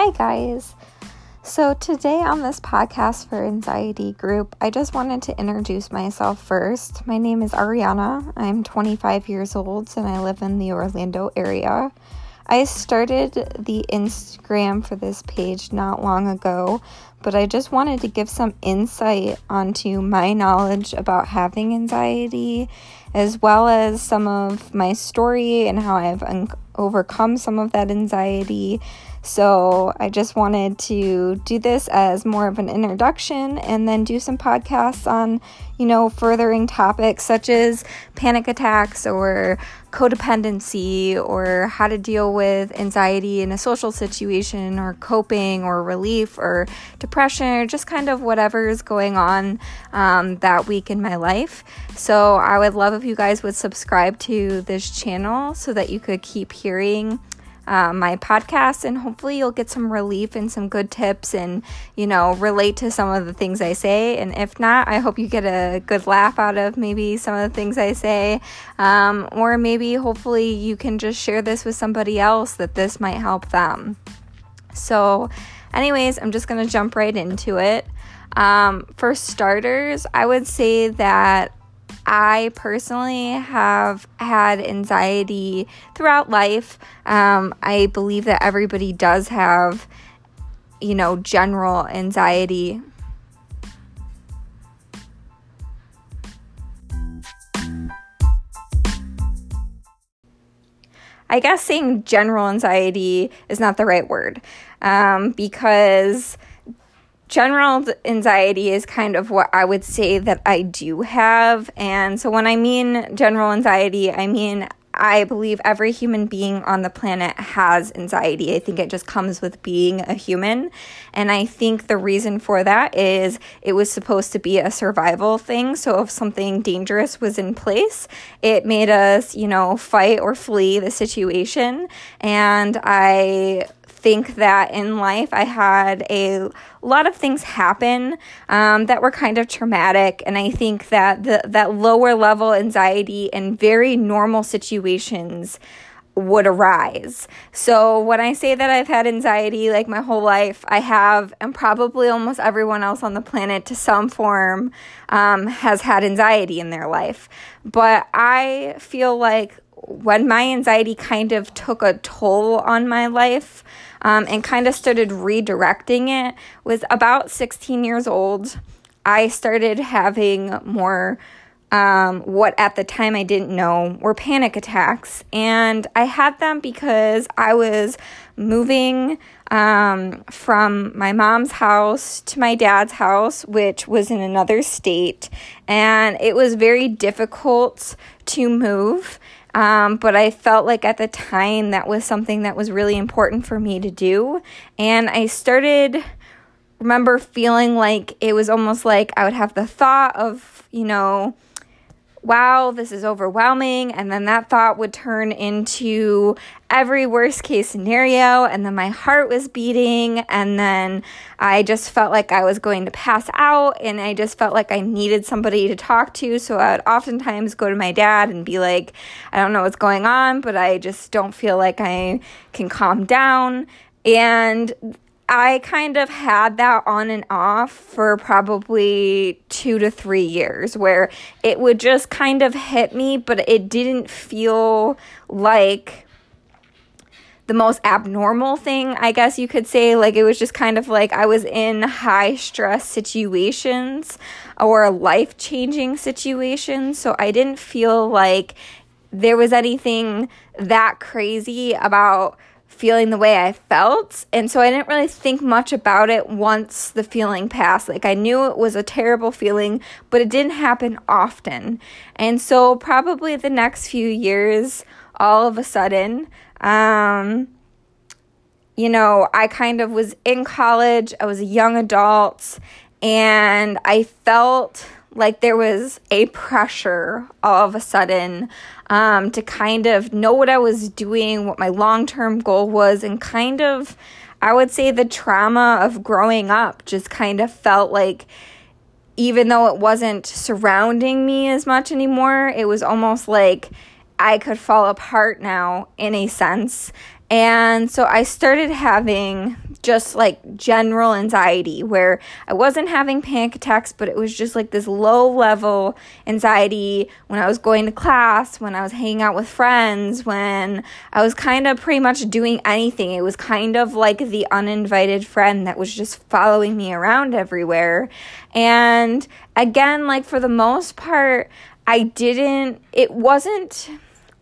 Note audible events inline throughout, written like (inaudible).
Hi, guys. So, today on this podcast for Anxiety Group, I just wanted to introduce myself first. My name is Ariana. I'm 25 years old and I live in the Orlando area. I started the Instagram for this page not long ago, but I just wanted to give some insight onto my knowledge about having anxiety, as well as some of my story and how I've un- overcome some of that anxiety. So I just wanted to do this as more of an introduction and then do some podcasts on, you know, furthering topics such as panic attacks or codependency or how to deal with anxiety in a social situation or coping or relief or depression or just kind of whatever is going on um, that week in my life. So I would love if you guys would subscribe to this channel so that you could keep hearing uh, my podcast and hopefully you'll get some relief and some good tips and you know relate to some of the things i say. And if not i hope you get a good laugh out of maybe some of the things i say. Um, or maybe hopefully you can just share this with somebody else that this might help them. So anyways i'm just going to jump right into it. Um, for starters i would say that I personally have had anxiety throughout life. Um, I believe that everybody does have, you know, general anxiety. I guess saying general anxiety is not the right word um, because general anxiety is kind of what I would say that I do have. And so when I mean general anxiety, I mean I believe every human being on the planet has anxiety. I think it just comes with being a human. And I think the reason for that is it was supposed to be a survival thing. So if something dangerous was in place, it made us, you know, fight or flee the situation. And I think that in life I had a lot of things happen um, that were kind of traumatic, and I think that the that lower level anxiety in very normal situations would arise. So when I say that I've had anxiety like my whole life, I have, and probably almost everyone else on the planet to some form um, has had anxiety in their life. But I feel like when my anxiety kind of took a toll on my life, um, and kind of started redirecting it was about 16 years old. I started having more um, what at the time I didn't know were panic attacks. And I had them because I was moving um, from my mom's house to my dad's house, which was in another state. And it was very difficult to move. Um, but I felt like at the time that was something that was really important for me to do. And I started, remember feeling like it was almost like I would have the thought of, you know, wow, this is overwhelming. And then that thought would turn into every worst case scenario. And then my heart was beating. And then I just felt like I was going to pass out. And I just felt like I needed somebody to talk to. So I would oftentimes go to my dad and be like, I don't know what's going on, but I just don't feel like I can calm down. And I kind of had that on and off for probably two to three years where it would just kind of hit me, but it didn't feel like the most abnormal thing, I guess you could say. Like it was just kind of like I was in high stress situations or life changing situations. So I didn't feel like there was anything that crazy about feeling the way I felt. And so I didn't really think much about it once the feeling passed. Like I knew it was a terrible feeling, but it didn't happen often. And so probably the next few years, all of a sudden, um, you know, I kind of was in college, I was a young adult, and I felt like there was a pressure all of a sudden um, to kind of know what I was doing, what my long term goal was, and kind of, I would say, the trauma of growing up just kind of felt like even though it wasn't surrounding me as much anymore, it was almost like I could fall apart now in a sense. And so I started having just like general anxiety where I wasn't having panic attacks, but it was just like this low level anxiety when I was going to class, when I was hanging out with friends, when I was kind of pretty much doing anything. It was kind of like the uninvited friend that was just following me around everywhere. And again, like for the most part, I didn't, it wasn't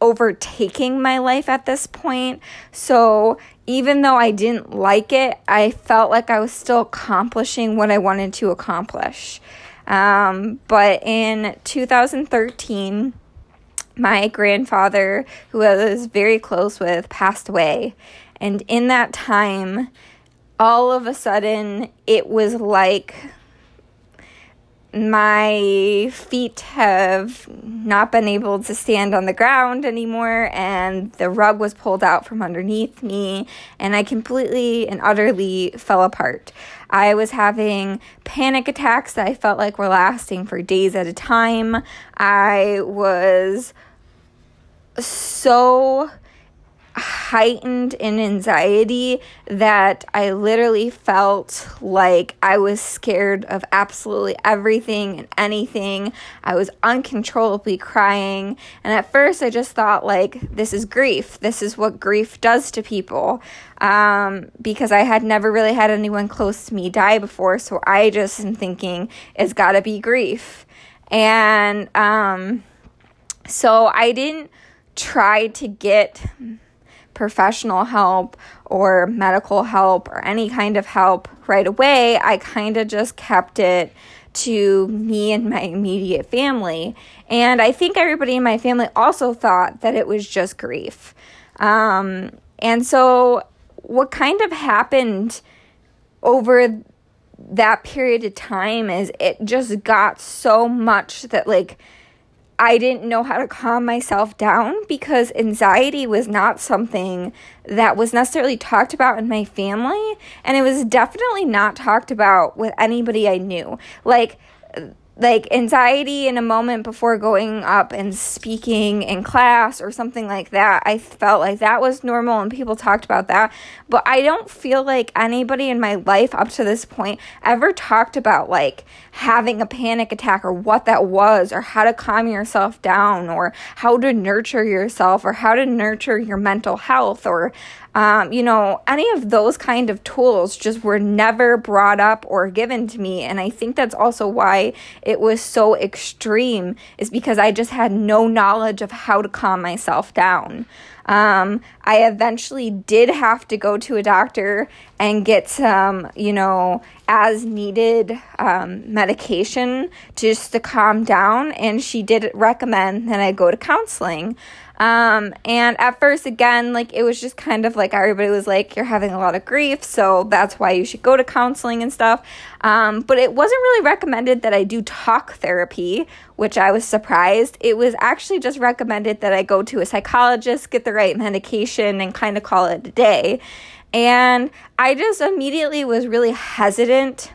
overtaking my life at this point. So even though I didn't like it, I felt like I was still accomplishing what I wanted to accomplish. Um, but in 2013, my grandfather, who I was very close with, passed away. And in that time, all of a sudden, it was like my feet have not been able to stand on the ground anymore, and the rug was pulled out from underneath me, and I completely and utterly fell apart. I was having panic attacks that I felt like were lasting for days at a time. I was so heightened in anxiety that I literally felt like I was scared of absolutely everything and anything. I was uncontrollably crying. And at first, I just thought, like, this is grief. This is what grief does to people. Um, because I had never really had anyone close to me die before. So I just am thinking, it's gotta be grief. And um, so I didn't try to get professional help or medical help or any kind of help right away. I kind of just kept it to me and my immediate family. And I think everybody in my family also thought that it was just grief. Um, and so, what kind of happened over that period of time is it just got so much that, like, I didn't know how to calm myself down because anxiety was not something that was necessarily talked about in my family. And it was definitely not talked about with anybody I knew. Like, like anxiety in a moment before going up and speaking in class or something like that. I felt like that was normal and people talked about that. But I don't feel like anybody in my life up to this point ever talked about like having a panic attack or what that was or how to calm yourself down or how to nurture yourself or how to nurture your mental health or um, you know, any of those kind of tools just were never brought up or given to me. And I think that's also why it was so extreme, is because I just had no knowledge of how to calm myself down. Um, I eventually did have to go to a doctor and get some, you know, as needed um, medication just to calm down. And she did recommend that I go to counseling. Um, and at first, again, like it was just kind of like everybody was like, you're having a lot of grief, so that's why you should go to counseling and stuff. Um, but it wasn't really recommended that I do talk therapy, which I was surprised. It was actually just recommended that I go to a psychologist, get the right medication, and kind of call it a day. And I just immediately was really hesitant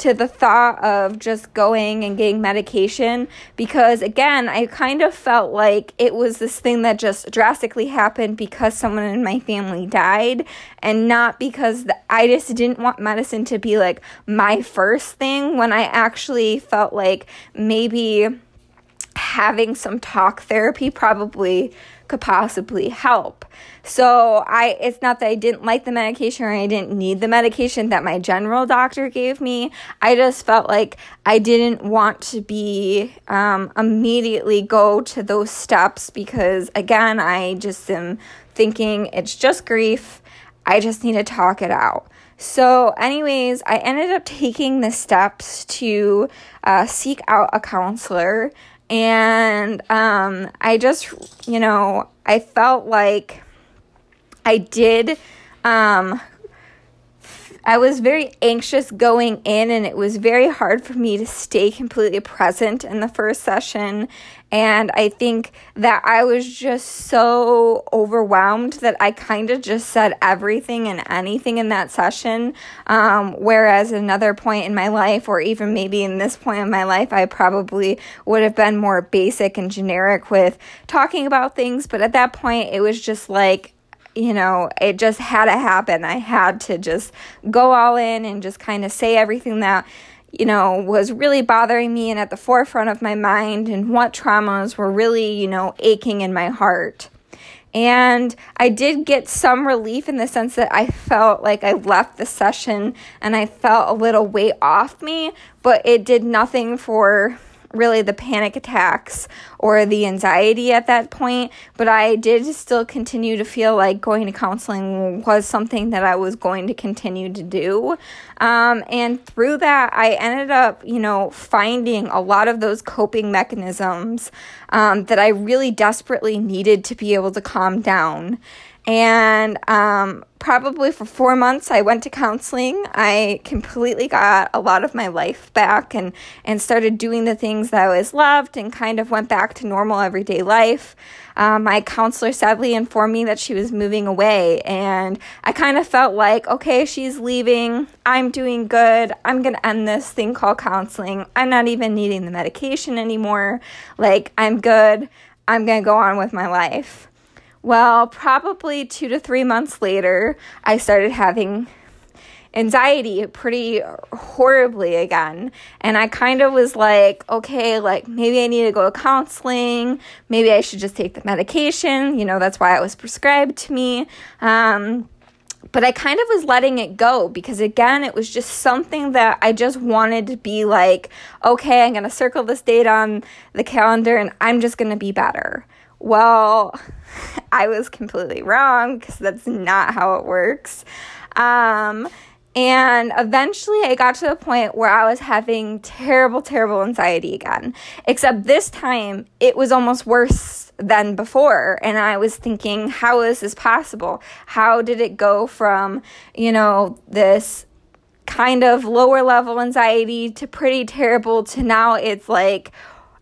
to the thought of just going and getting medication because again I kind of felt like it was this thing that just drastically happened because someone in my family died and not because the, I just didn't want medicine to be like my first thing when I actually felt like maybe having some talk therapy probably could possibly help. So I it's not that I didn't like the medication or I didn't need the medication that my general doctor gave me. I just felt like I didn't want to be um, immediately go to those steps because again I just am thinking it's just grief. I just need to talk it out. So, anyways, I ended up taking the steps to uh, seek out a counselor and um, I just, you know, I felt like I did. Um, I was very anxious going in, and it was very hard for me to stay completely present in the first session. And I think that I was just so overwhelmed that I kind of just said everything and anything in that session. Um, whereas another point in my life, or even maybe in this point in my life, I probably would have been more basic and generic with talking about things. But at that point, it was just like, you know, it just had to happen. I had to just go all in and just kind of say everything that, you know, was really bothering me and at the forefront of my mind and what traumas were really, you know, aching in my heart. And I did get some relief in the sense that I felt like I left the session and I felt a little weight off me, but it did nothing for really the panic attacks or the anxiety at that point, but I did still continue to feel like going to counseling was something that I was going to continue to do. Um, and through that, I ended up, you know, finding a lot of those coping mechanisms um, that I really desperately needed to be able to calm down. And um, probably for four months, I went to counseling. I completely got a lot of my life back and, and started doing the things that I always loved and kind of went back to normal everyday life. Um, my counselor sadly informed me that she was moving away, and I kind of felt like, okay, she's leaving. I'm doing good. I'm going to end this thing called counseling. I'm not even needing the medication anymore. Like, I'm good. I'm going to go on with my life. Well, probably two to three months later, I started having anxiety pretty horribly again. And I kind of was like, okay, like maybe I need to go to counseling. Maybe I should just take the medication. You know, that's why it was prescribed to me. Um, but I kind of was letting it go because, again, it was just something that I just wanted to be like, okay, I'm going to circle this date on the calendar and I'm just going to be better. Well, (laughs) I was completely wrong because that's not how it works. Um, and eventually I got to the point where I was having terrible, terrible anxiety again. Except this time it was almost worse than before. And I was thinking, how is this possible? How did it go from, you know, this kind of lower level anxiety to pretty terrible to now it's like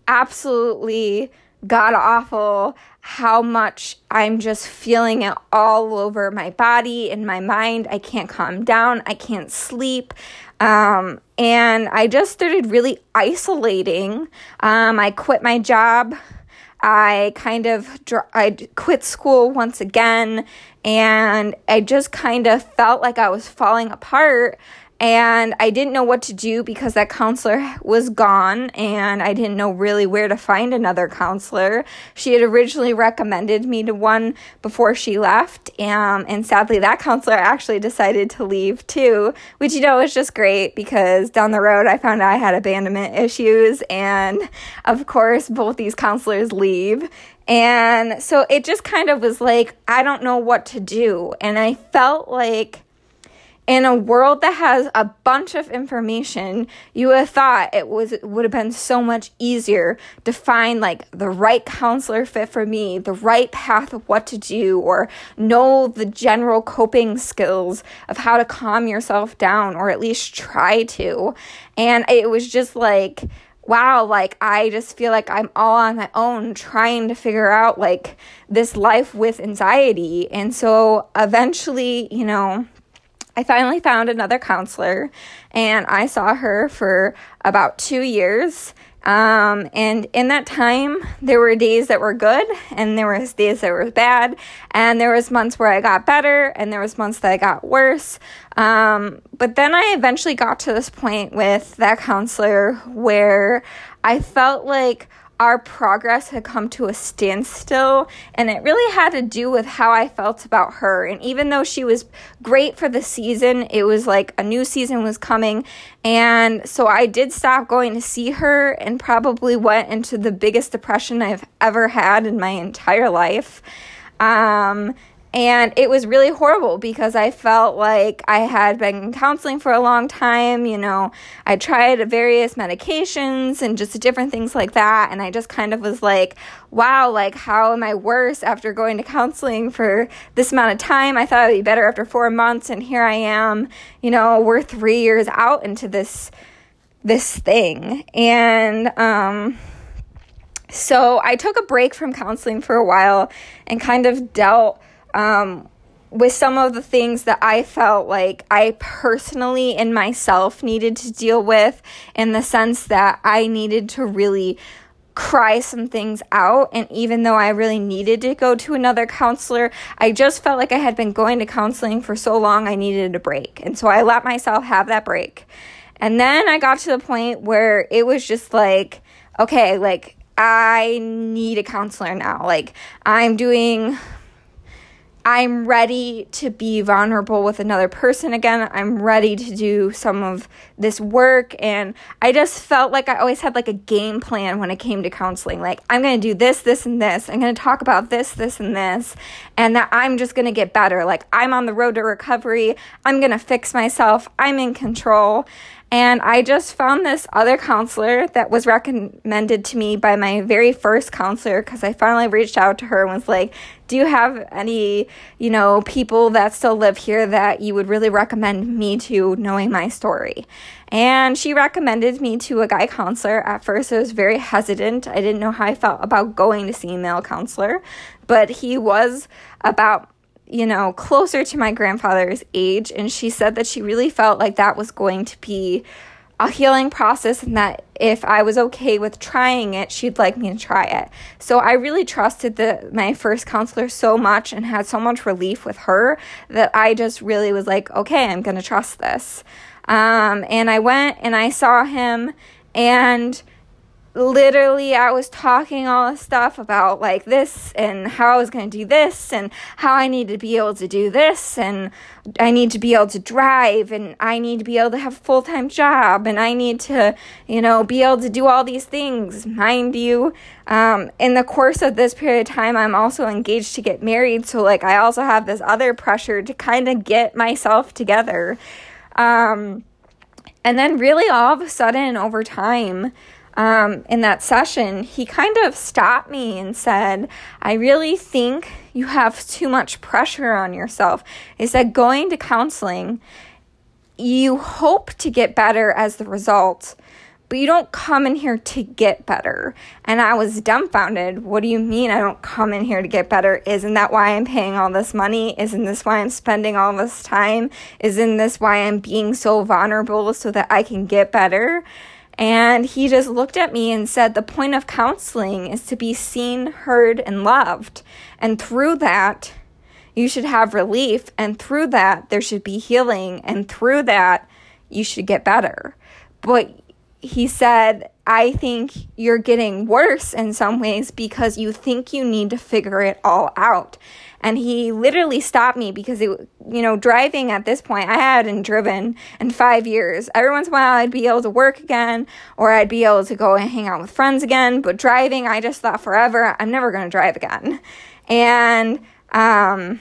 absolutely god awful how much I'm just feeling it all over my body and my mind. I can't calm down. I can't sleep. Um, and I just started really isolating. Um, I quit my job. I kind of I quit school once again and I just kind of felt like I was falling apart and I didn't know what to do because that counselor was gone and I didn't know really where to find another counselor. She had originally recommended me to one before she left, um, and sadly, that counselor actually decided to leave too, which you know was just great because down the road I found out I had abandonment issues, and of course, both these counselors leave. And so it just kind of was like, I don't know what to do. And I felt like in a world that has a bunch of information, you would have thought it was would have been so much easier to find like the right counselor fit for me, the right path of what to do, or know the general coping skills of how to calm yourself down, or at least try to. And it was just like wow, like I just feel like I'm all on my own trying to figure out like this life with anxiety. And so eventually, you know, I finally found another counselor and I saw her for about two years. Um, and in that time, there were days that were good and there was days that were bad. And there was months where I got better and there was months that I got worse. Um, but then I eventually got to this point with that counselor where I felt like our progress had come to a standstill, and it really had to do with how I felt about her. And even though she was great for the season, it was like a new season was coming. And so I did stop going to see her and probably went into the biggest depression I've ever had in my entire life. Um, and it was really horrible because I felt like I had been counseling for a long time. You know, I tried various medications and just different things like that. And I just kind of was like, wow, like, how am I worse after going to counseling for this amount of time? I thought I'd be better after four months. And here I am, you know, we're three years out into this, this thing. And, um, so I took a break from counseling for a while and kind of dealt um, with some of the things that I felt like I personally in myself needed to deal with, in the sense that I needed to really cry some things out. And even though I really needed to go to another counselor, I just felt like I had been going to counseling for so long, I needed a break. And so I let myself have that break. And then I got to the point where it was just like, okay, like I need a counselor now. Like I'm doing I'm ready to be vulnerable with another person again. I'm ready to do some of this work. And I just felt like I always had like a game plan when it came to counseling. Like, I'm going to do this, this, and this. I'm going to talk about this, this, and this. And that I'm just going to get better. Like, I'm on the road to recovery. I'm going to fix myself. I'm in control. And I just found this other counselor that was recommended to me by my very first counselor because I finally reached out to her and was like, Do you have any, you know, people that still live here that you would really recommend me to knowing my story? And she recommended me to a guy counselor. At first, I was very hesitant. I didn't know how I felt about going to see a male counselor, but he was about you know, closer to my grandfather's age. And she said that she really felt like that was going to be a healing process and that if I was okay with trying it, she'd like me to try it. So I really trusted the my first counselor so much and had so much relief with her that I just really was like, okay, I'm gonna trust this. Um, and I went and I saw him and literally I was talking all this stuff about like this and how I was going to do this and how I need to be able to do this and I need to be able to drive and I need to be able to have a full-time job and I need to, you know, be able to do all these things. Mind you, um, in the course of this period of time, I'm also engaged to get married. So like I also have this other pressure to kind of get myself together. Um, and then really all of a sudden over time, um, in that session, he kind of stopped me and said, I really think you have too much pressure on yourself. He said, going to counseling, you hope to get better as the result, but you don't come in here to get better. And I was dumbfounded. What do you mean I don't come in here to get better? Isn't that why I'm paying all this money? Isn't this why I'm spending all this time? Isn't this why I'm being so vulnerable so that I can get better? And he just looked at me and said, The point of counseling is to be seen, heard, and loved. And through that, you should have relief. And through that, there should be healing. And through that, you should get better. But he said, I think you're getting worse in some ways because you think you need to figure it all out and he literally stopped me because it you know driving at this point i hadn't driven in five years. Every once in a while i'd be able to work again or i'd be able to go and hang out with friends again. But driving i just thought forever i'm never going to drive again. And um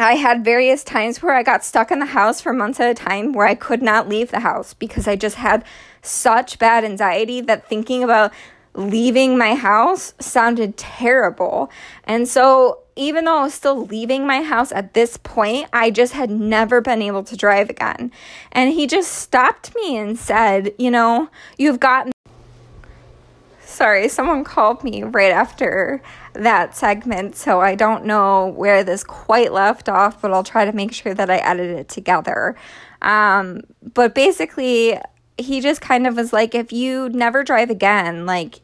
I had various times where I got stuck in the house for months at a time where I could not leave the house because I just had such bad anxiety that thinking about leaving my house sounded terrible. And so even though I was still leaving my house at this point, I just had never been able to drive again. And he just stopped me and said, You know, you've gotten. Sorry, someone called me right after that segment, so I don't know where this quite left off, but I'll try to make sure that I edit it together. Um, but basically, he just kind of was like, if you never drive again, like,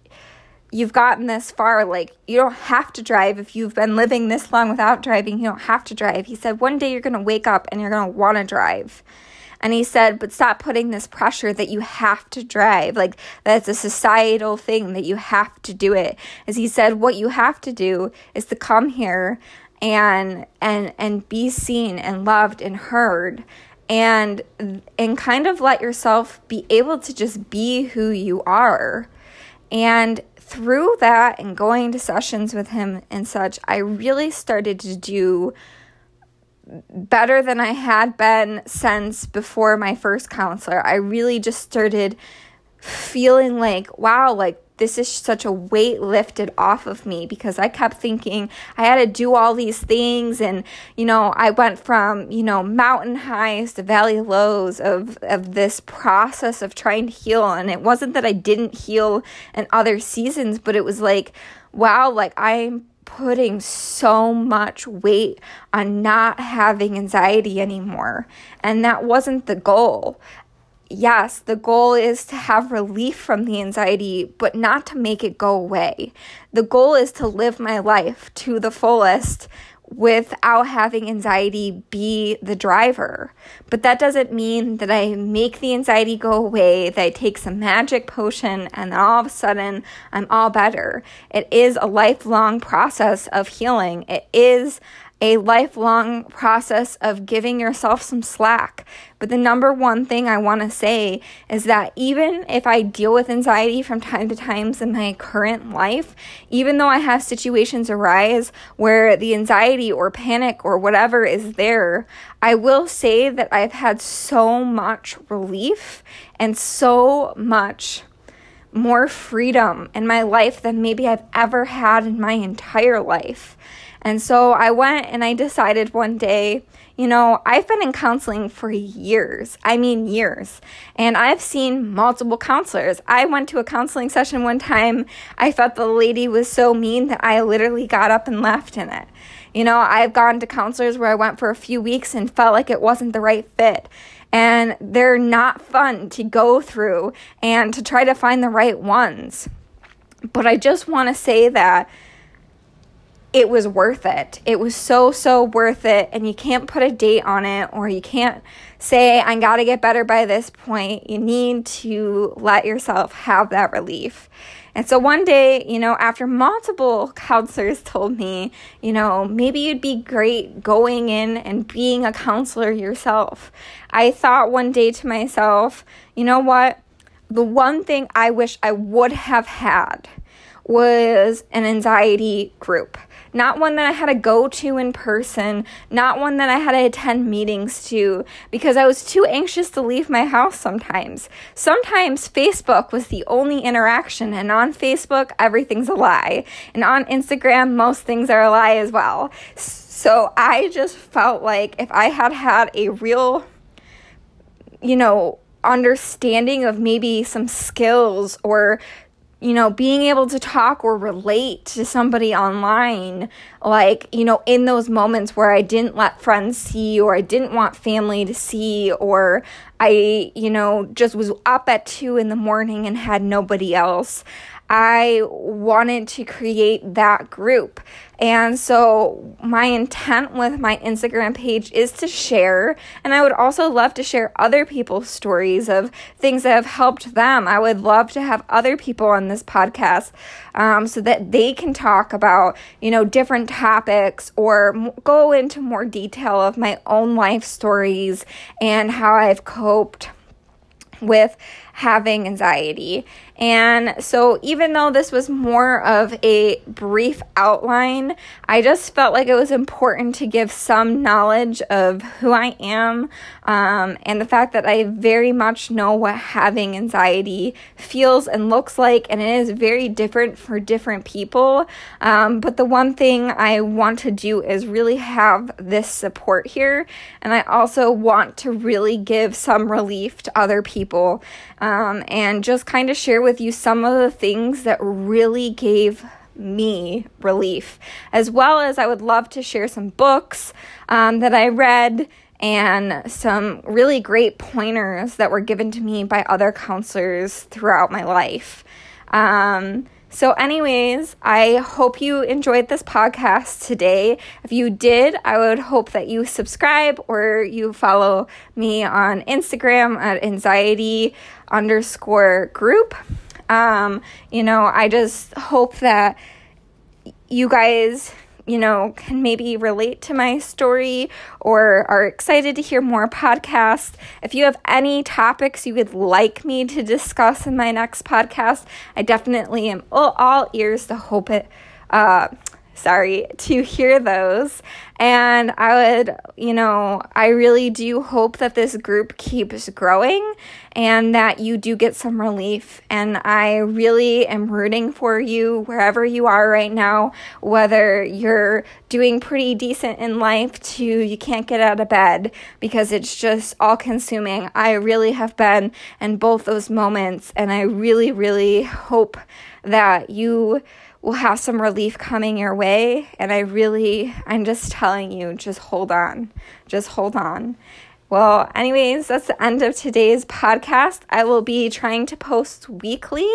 you've gotten this far. Like, you don't have to drive. If you've been living this long without driving, you don't have to drive. He said, one day you're going to wake up and you're going to want to drive. And he said, but stop putting this pressure that you have to drive. Like, that's a societal thing that you have to do it. As he said, what you have to do is to come here and and and be seen and loved and heard and and kind of let yourself be able to just be who you are and through that and going to sessions with him and such, I really started to do better than I had been since before my first counselor. I really just started feeling like, wow, like this is such a weight lifted off of me because I kept thinking I had to do all these things and you know I went from you know mountain highs to valley lows of of this process of trying to heal. And it wasn't that I didn't heal in other seasons but it was like wow like I'm putting so much weight on not having anxiety anymore. And that wasn't the goal yes, the goal is to have relief from the anxiety, but not to make it go away. The goal is to live my life to the fullest without having anxiety be the driver. But that doesn't mean that I make the anxiety go away, that I take some magic potion, and then all of a sudden I'm all better. It is a lifelong process of healing. It is a lifelong process of giving yourself some slack. But the number one thing I want to say is that even if I deal with anxiety from time to times in my current life, even though I have situations arise where the anxiety or panic or whatever is there, I will say that I've had so much relief and so much more freedom in my life than maybe I've ever had in my entire life. And so I went and I decided one day, you know, I've been in counseling for years. I mean, years. And I've seen multiple counselors. I went to a counseling session one time. I thought the lady was so mean that I literally got up and left in it. You know, I've gone to counselors where I went for a few weeks and felt like it wasn't the right fit. And they're not fun to go through and to try to find the right ones. But I just want to say that it was worth it. It was so, so worth it. And you can't put a date on it or you can't say, I gotta get better by this point. You need to let yourself have that relief. And so one day, you know, after multiple counselors told me, you know, maybe you'd be great going in and being a counselor yourself, I thought one day to myself, you know what? The one thing I wish I would have had was an anxiety group not one that I had to go to in person, not one that I had to attend meetings to, because I was too anxious to leave my house sometimes. Sometimes Facebook was the only interaction, and on Facebook, everything's a lie. And on Instagram, most things are a lie as well. So I just felt like if I had had a real, you know, understanding of maybe some skills or you know, being able to talk or relate to somebody online, like, you know, in those moments where I didn't let friends see or I didn't want family to see or I, you know, just was up at two in the morning and had nobody else. I wanted to create that group. And so, my intent with my Instagram page is to share. And I would also love to share other people's stories of things that have helped them. I would love to have other people on this podcast um, so that they can talk about, you know, different topics or go into more detail of my own life stories and how I've coped with having anxiety. And so, even though this was more of a brief outline, I just felt like it was important to give some knowledge of who I am um, and the fact that I very much know what having anxiety feels and looks like, and it is very different for different people. Um, but the one thing I want to do is really have this support here, and I also want to really give some relief to other people um, and just kind of share with you some of the things that really gave me relief, as well as I would love to share some books um, that I read and some really great pointers that were given to me by other counselors throughout my life. Um, so, anyways, I hope you enjoyed this podcast today. If you did, I would hope that you subscribe or you follow me on Instagram at anxiety underscore group. Um, you know, I just hope that you guys you know, can maybe relate to my story or are excited to hear more podcasts. If you have any topics you would like me to discuss in my next podcast, I definitely am all, ears to hope it. Uh, sorry, to hear those. And I would, you know, I really do hope that this group keeps growing and that you do get some relief. And I really am rooting for you wherever you are right now, whether you're doing pretty decent in life to you can't get out of bed because it's just all consuming. I really have been in both those moments. And I really, really hope that you will have some relief coming your way. And I really, I'm just telling you, just hold on. Just hold on. Well, anyways, that's the end of today's podcast. I will be trying to post weekly.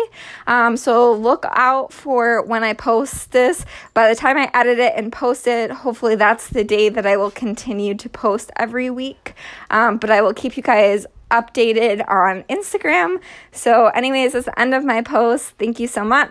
Um, so look out for when I post this. By the time I edit it and post it, hopefully that's the day that I will continue to post every week. Um, but I will keep you guys updated on Instagram. So, anyways, that's the end of my post. Thank you so much.